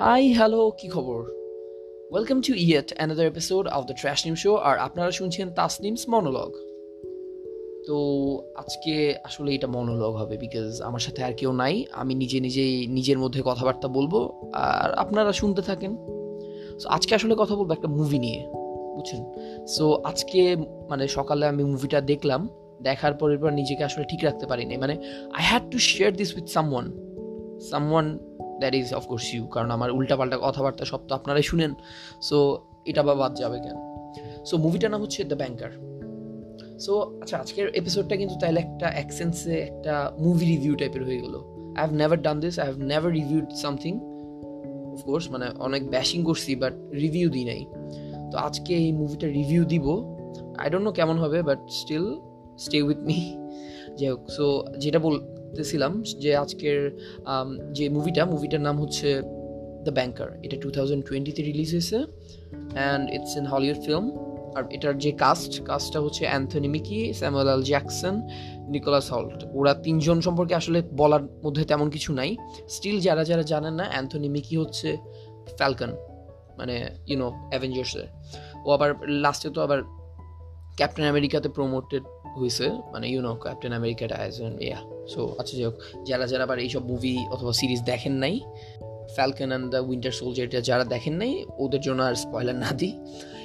High hello কি খবর? Welcome to yet another episode of the trashnim show আর আপনারা শুনছেন তাসনিমস মনোলগ। তো আজকে আসলে এটা মনোলগ হবে বিকজ আমার সাথে আর কেউ নাই, আমি নিজে নিজেই নিজের মধ্যে কথাবার্তা বলব, আর আপনারা শুনতে থাকেন। সো আজকে আসলে কথা বলব একটা মুভি নিয়ে, বুঝছেন? সো আজকে মানে সকালে আমি মুভিটা দেখলাম, দেখার পর নিজেকে আসলে ঠিক রাখতে পারিনি। মানে I had to share this with someone someone that is of course you কারণ আমার উল্টাপাল্টা কথাবার্তা সব তো আপনারাই শুনেন। সো এটা বা বাদ যাবে কেন? সো মুভিটার নাম হচ্ছে দ্য ব্যাংকার সো আচ্ছা আজকের এপিসোডটা কিন্তু তাহলে একটা অ্যাকসেন্সে একটা মুভি রিভিউ টাইপের হয়ে গেলো। I have never done this I have never reviewed something of course মানে অনেক ব্যাশিং করছি বাট রিভিউ দিই নাই। তো আজকে এই মুভিটা রিভিউ দিব। আই ডোন্ট নো কেমন হবে but still stay with me যাই হোক সো যেটা বলতেছিলাম যে আজকের যে মুভিটা মুভিটার নাম হচ্ছে দ্য ব্যাংকার এটা টু থাউজেন্ড টোয়েন্টিতে রিলিজ হয়েছে and it's in Hollywood film আর এটার যে কাস্ট কাস্টটা হচ্ছে Anthony Mackie Samuel L Jackson Nicholas Hoult ওরা তিনজন সম্পর্কে আসলে বলার মধ্যে তেমন কিছু নাই। স্টিল যারা যারা জানেন না অ্যান্থনি মিকি হচ্ছে ফ্যালকন মানে ইউনো অ্যাভেঞ্জার্সের ও আবার লাস্টে তো আবার ক্যাপ্টেন আমেরিকাতে প্রমোটেড হয়েছে মানে ইউনো ক্যাপ্টেন আমেরিকাটা অ্যাজ এন ইয়া সো আচ্ছা যাই হোক। যারা যারা আবার এইসব মুভি অথবা সিরিজ দেখেন নাই ফ্যালকন অ্যান্ড দ্য উইন্টার সোলজারটা যারা দেখেন নাই, ওদের জন্য আর স্পয়লার না দিই।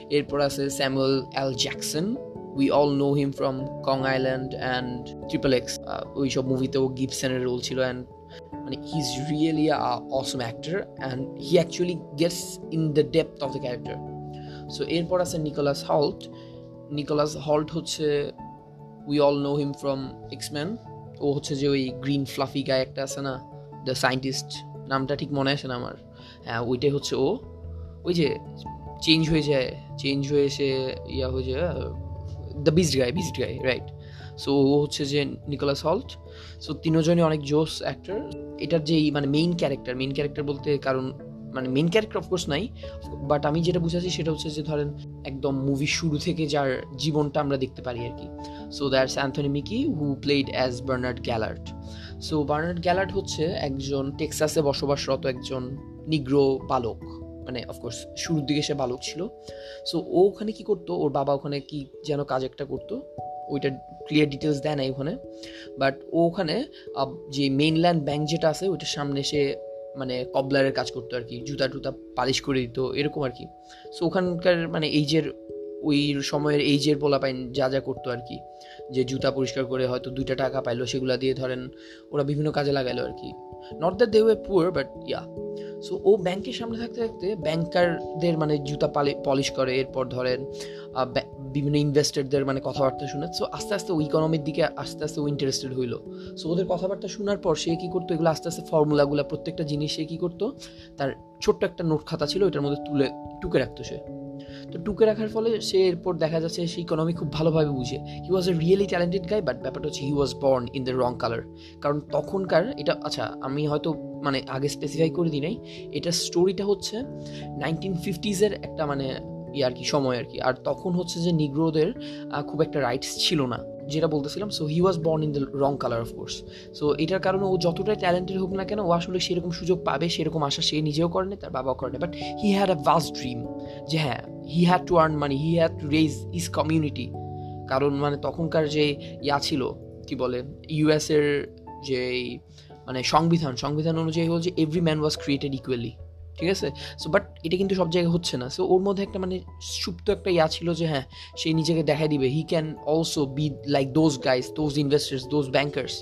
এরপর আছে Samuel L Jackson we all know him from Kong Island and triple X ওই সব মুভিতেও গিপসনের রোল ছিল অ্যান্ড মানে he is really a awesome actor and he actually gets in the depth of the character so এরপর আছে Nicholas Hoult Nicholas Hoult হচ্ছে we all know him from X Men ও হচ্ছে যে ওই গ্রিন ফ্লাফি গায়ে একটা আছে না দ্য সায়েন্টিস্ট নামটা ঠিক মনে আসে না আমার। হ্যাঁ ওইটাই হচ্ছে ও। ওই যে চেঞ্জ হয়ে যায় চেঞ্জ হয়ে এসে ইয়া হয়ে যায় the Beast guy Beast guy right so ও হচ্ছে যে নিকোলাস হল্ট সো তিনজনই অনেক জোস অ্যাক্টর এটার যেই মানে মেইন ক্যারেক্টার মেইন ক্যারেক্টার বলতে কারণ মানে মেন ক্যারেক্টার অফকোর্স নাই বাট আমি যেটা বুঝাচ্ছি সেটা হচ্ছে যে ধরেন একদম মুভি শুরু থেকে যার জীবনটা আমরা দেখতে পারি আর কি। So that's Anthony Mackie who played as Bernard Garrett so Bernard Garrett হচ্ছে একজন টেক্সাসে বসবাসরত একজন নিগ্র বালক মানে অফকোর্স শুরুর দিকে সে বালক ছিল। সো ও ওখানে কি করতো, ওর বাবা ওখানে কি যেন কাজ একটা করতো, ওইটা ক্লিয়ার ডিটেলস দেয় না ওখানে। বাট ও ওখানে যে মেইনল্যান্ড ব্যাংক যেটা আছে, ওইটার সামনে সে মানে কবলারের কাজ করতো আর কি, জুতা টুতা পালিশ করে দিত, এরকম আর কি। সো ওখানকার মানে এইজের ওই সময়ের এইজের পোলা পাইন যা যা করতো আর কি, যে জুতা পরিষ্কার করে হয়তো দুইটা টাকা পাইলো সেগুলো দিয়ে ধরেন ওরা বিভিন্ন কাজে লাগাইলো আর কি। Not that they were poor but yeah so ও ব্যাংকের সামনে থাকতে থাকতে ব্যাংকারদের মানে জুতা পালি পলিশ করে, এরপর ধরেন বিভিন্ন ইনভেস্টারদের মানে কথাবার্তা শুনে সো আস্তে আস্তে ও ইকোনমির দিকে আস্তে আস্তে ও ইন্টারেস্টেড হইল। সো ওদের কথাবার্তা শোনার পর সে কী করতো, এগুলো আস্তে আস্তে ফর্মুলাগুলো প্রত্যেকটা জিনিস সে কী করতো, তার ছোট্ট একটা নোট খাতা ছিল, ওইটার মধ্যে তুলে, টুকে রাখতো সে। তো টুকে রাখার ফলে সে এরপর দেখা যাচ্ছে সে ইকোনমি খুব ভালোভাবে বুঝে। He was a really talented guy but ব্যাপারটা হচ্ছে he was born in the wrong colour কারণ তখনকার এটা আচ্ছা আমি হয়তো মানে আগে স্পেসিফাই করে দিই নাই এটার স্টোরিটা হচ্ছে নাইনটিন ফিফটিজের একটা মানে ইয়ে আর কি, সময় আর কি। আর তখন হচ্ছে যে নিগ্রোদের খুব একটা রাইটস ছিল না, যেটা বলতেছিলাম so he was born in the wrong colour of course so এটার কারণে ও যতটাই ট্যালেন্টেড হোক না কেন, ও আসলে সেরকম সুযোগ পাবে, সেরকম আশা সে নিজেও করেনি তার বাবাও করেনি but he had a vast dream যে হ্যাঁ he had to earn money he had to raise his community কারণ মানে তখনকার যে ইয়া ছিল, কি বলে ইউএসের যে মানে সংবিধান সংবিধান অনুযায়ী হল যে every man was created equally ঠিক আছে? সো বাট এটা কিন্তু সব জায়গায় হচ্ছে না। সো ওর মধ্যে একটা মানে সুপ্ত একটা ইয়া ছিল যে হ্যাঁ সে নিজেকে দেখাই দিবে। He can also be like those guys those investors those bankers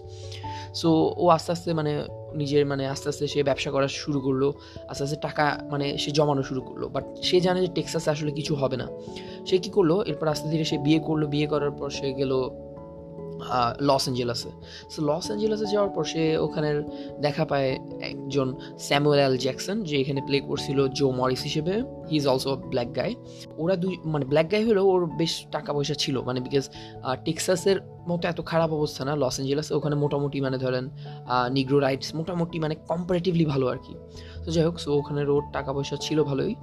so ও আস্তে আস্তে মানে নিজের মানে আস্তে আস্তে সে ব্যবসা করা শুরু করল, আস্তে আস্তে টাকা মানে সে জমানো শুরু করল। বাট সে জানে যে টেক্সাসে আসলে কিছু হবে না। সে কী করল? এরপর আস্তে ধীরে সে বিয়ে করল। বিয়ে করার পর সে গেল লস অ্যাঞ্জেলাসে সো লস অ্যাঞ্জেলাসে যাওয়ার পর সে ওখানের দেখা পায় একজন স্যামুয়েল জ্যাকসন যে এখানে প্লে করছিল জো মরিস হিসেবে। He is also black guy ওরা দুই মানে ব্ল্যাক গাই হলেও ওর বেশ টাকা পয়সা ছিল মানে বিকজ টেক্সাসের মতো এত খারাপ অবস্থা না। লস অ্যাঞ্জেলাসে ওখানে মোটামুটি মানে ধরেন নিগ্রো রাইটস মোটামুটি মানে কম্পারেটিভলি ভালো আর কি। তো যাই হোক সো ওখানে ওর টাকা পয়সা ছিল ভালোই।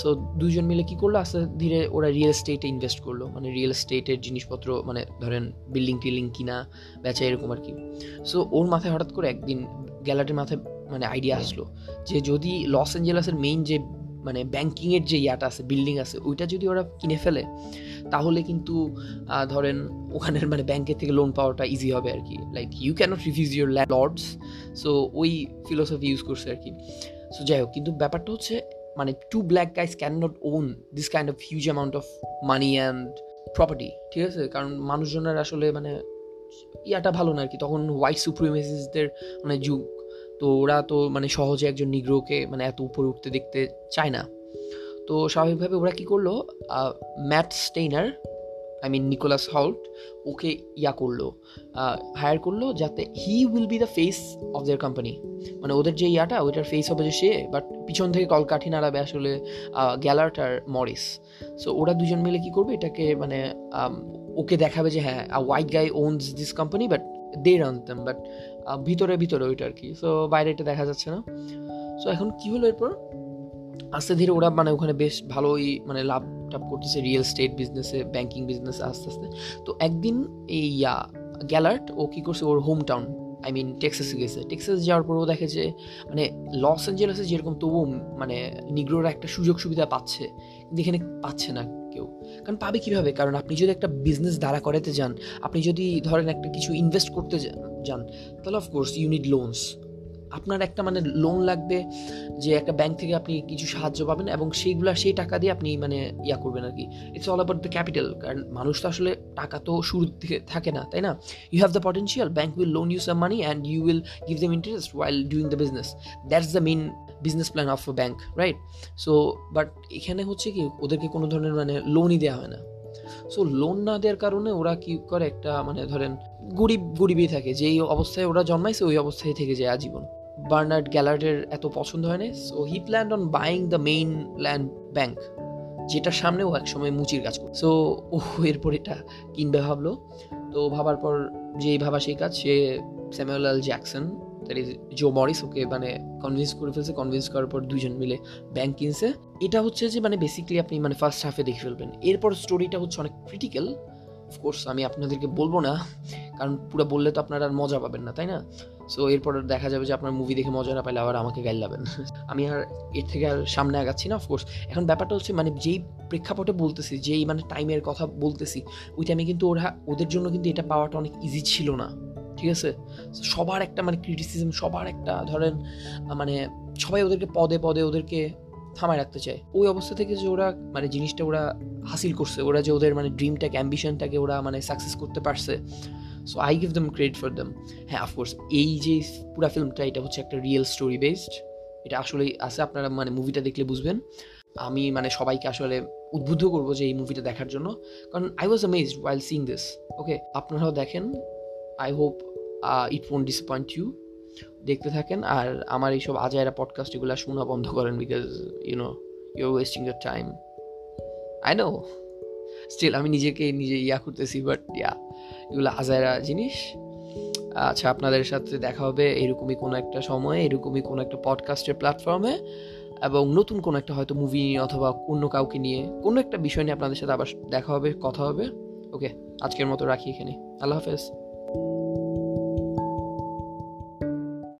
সো দুইজন মিলে কি করল? আস্তে ধীরে ওরা রিয়েল এস্টেটে ইনভেস্ট করল। মানে রিয়েল এস্টেটের জিনিসপত্র মানে ধরেন বিল্ডিং টিল্ডিং কিনা, বেচা এরকম আর কি। সো ওর মাথায় হঠাৎ করে একদিন গ্যালারির মাথায় মানে আইডিয়া আসলো যে যদি লস অ্যাঞ্জেলাসের মেইন যে মানে ব্যাংকিংয়ের যে ইয়াটা আছে বিল্ডিং আছে, ওইটা যদি ওরা কিনে ফেলে, তাহলে কিন্তু ধরেন ওখানের মানে ব্যাংকের থেকে লোন পাওয়াটা ইজি হবে আর কি। Like you cannot refuse your lords so ওই ফিলোসফি ইউজ করছে আর কি। সো যাই হোক, কিন্তু ব্যাপারটা হচ্ছে মানে two black guys can not own this kind of huge amount of money and property ঠিক আছে? কারণ মানুষজনের আসলে মানে ইয়াটা ভালো না আর কি। তখন হোয়াইট সুপ্রিমেসিসদের মানে যুগ, তো ওরা তো মানে সহজে একজন নিগ্রোকে মানে এত উপরে উঠতে দেখতে চায় না। তো স্বাভাবিকভাবে ওরা কী করল? Matt Steiner I mean Nicholas Hoult okay yeah করল। হায়ার করল যাতে he will be the face of their company মানে ওদের যে ইয়াটা, ওইটার ফেস হবে যে সে বাট পিছন থেকে কলকাঠি নাড়াবে আসলে গ্যালার্ট আর মরিস সো ওরা দুজন মিলে কি করবে? এটাকে মানে ওকে দেখাবে যে হ্যাঁ white guy owns this company but they run them but ভিতরে ভিতরে ওইটা আর কি। সো বাইরে এটা দেখা যাচ্ছে না। সো এখন কি হলো এরপর? আস্তে ধীরে ওরা মানে ওখানে বেশ ভালোই মানে লাভ টাভ করতেছে রিয়েল স্টেট বিজনেসে ব্যাঙ্কিং বিজনেসে আস্তে আস্তে। তো একদিন এই গ্যালার্ট ও কী করছে? ওর হোম টাউন আই মিন টেক্সাসে গেছে। টেক্সাস যাওয়ার পরেও দেখে যে মানে লস অ্যাঞ্জেলেসে যেরকম তবুও মানে নিগ্রোরা একটা সুযোগ সুবিধা পাচ্ছে, কিন্তু এখানে পাচ্ছে না কেউ। কারণ পাবে কীভাবে? কারণ আপনি যদি একটা বিজনেস দাঁড়া করাতে যান, আপনি যদি ধরেন একটা কিছু ইনভেস্ট করতে যান, তাহলে অফকোর্স ইউনিট লোনস আপনার একটা মানে লোন লাগবে যে একটা ব্যাংক থেকে আপনি কিছু সাহায্য পাবেন এবং সেইগুলো, সেই টাকা দিয়ে আপনি মানে ইয়া করবেন আর কি। It's all about the capital কারণ মানুষ তো আসলে টাকা তো শুরু থেকে থাকে না, তাই না? You have the potential bank will loan you some money and you will give them interest while doing the business that's the main business plan of a bank right so but এখানে হচ্ছে কি, ওদেরকে কোনো ধরনের মানে লোনই দেওয়া হয় না। সো লোন না দেওয়ার কারণে ওরা কি করে? একটা মানে ধরেন গরিব, গরিবই থাকে। যেই অবস্থায় ওরা জন্মাইছে, ওই অবস্থায় থেকে যায় আজীবন। বার্নার্ড গ্যালার্ডের এত পছন্দ হয়নি so he planned on buying the main land bank যেটার সামনেও একসময় মুচির কাজ করতো সো ও এরপর এটা কিনবে ভাবলো। তো ভাবার পর যেই ভাবা সেই কাজ, সে Samuel L Jackson that is Joe Morris ওকে মানে কনভিন্স করে ফেলছে। কনভিন্স করার পর দুজন মিলে ব্যাংক কিনছে। এটা হচ্ছে যে মানে বেসিক্যালি আপনি মানে ফার্স্ট হাফে দেখে ফেলবেন। এরপর স্টোরিটা হচ্ছে অনেক ক্রিটিক্যাল অফকোর্স আমি আপনাদেরকে বলব না, কারণ পুরো বললে তো আপনারা আর মজা পাবেন না, তাই না? সো এরপর দেখা যাবে যে আপনার মুভি দেখে মজা না পাইলে আবার আমাকে গাইলাবেন আমি আর এর থেকে আর সামনে আগাচ্ছি না অফকোর্স এখন ব্যাপারটা হচ্ছে মানে যেই প্রেক্ষাপটে বলতেছি, যেই মানে টাইমের কথা বলতেছি, ওই টাইমে কিন্তু ওরা, ওদের জন্য কিন্তু এটা পাওয়াটা অনেক ইজি ছিল না। ঠিক আছে? সবার একটা মানে ক্রিটিসিজম সবার একটা ধরেন মানে সবাই ওদেরকে পদে পদে ওদেরকে থামায় রাখতে চায়। ওই অবস্থা থেকে যে ওরা মানে জিনিসটা ওরা হাসিল করছে, ওরা যে ওদের মানে ড্রিমটাকে অ্যাম্বিশনটাকে ওরা মানে সাকসেস করতে পারছে so I give them credit for them হ্যাঁ অফকোর্স এই যে পুরো ফিল্মটা, এটা হচ্ছে একটা রিয়েল স্টোরি বেসড এটা আসলেই আছে, আপনারা মানে মুভিটা দেখলে বুঝবেন। আমি মানে সবাইকে আসলে উদ্বুদ্ধ করব যে এই মুভিটা দেখার জন্য। কারণ I was amazed while seeing this okay আপনারাও দেখেন। I hope it won't disappoint you দেখতে থাকেন, আর আমার এইসব আজায়রা পডকাস্ট এগুলো শোনা বন্ধ করেন because you know you wasting your time I know still আমি নিজেকে নিজে ইয়া করতেছি বাট ইয়া এগুলো আজায়রা জিনিস। আচ্ছা আপনাদের সাথে দেখা হবে এরকমই কোনো একটা সময়ে, এরকমই কোনো একটা পডকাস্টের প্ল্যাটফর্মে এবং নতুন কোনো একটা হয়তো মুভি নিয়ে অথবা অন্য কাউকে নিয়ে, কোনো একটা বিষয় নিয়ে আপনাদের সাথে আবার দেখা হবে, কথা হবে। ওকে আজকের মতো রাখি এখানে। আল্লাহ হাফেজ।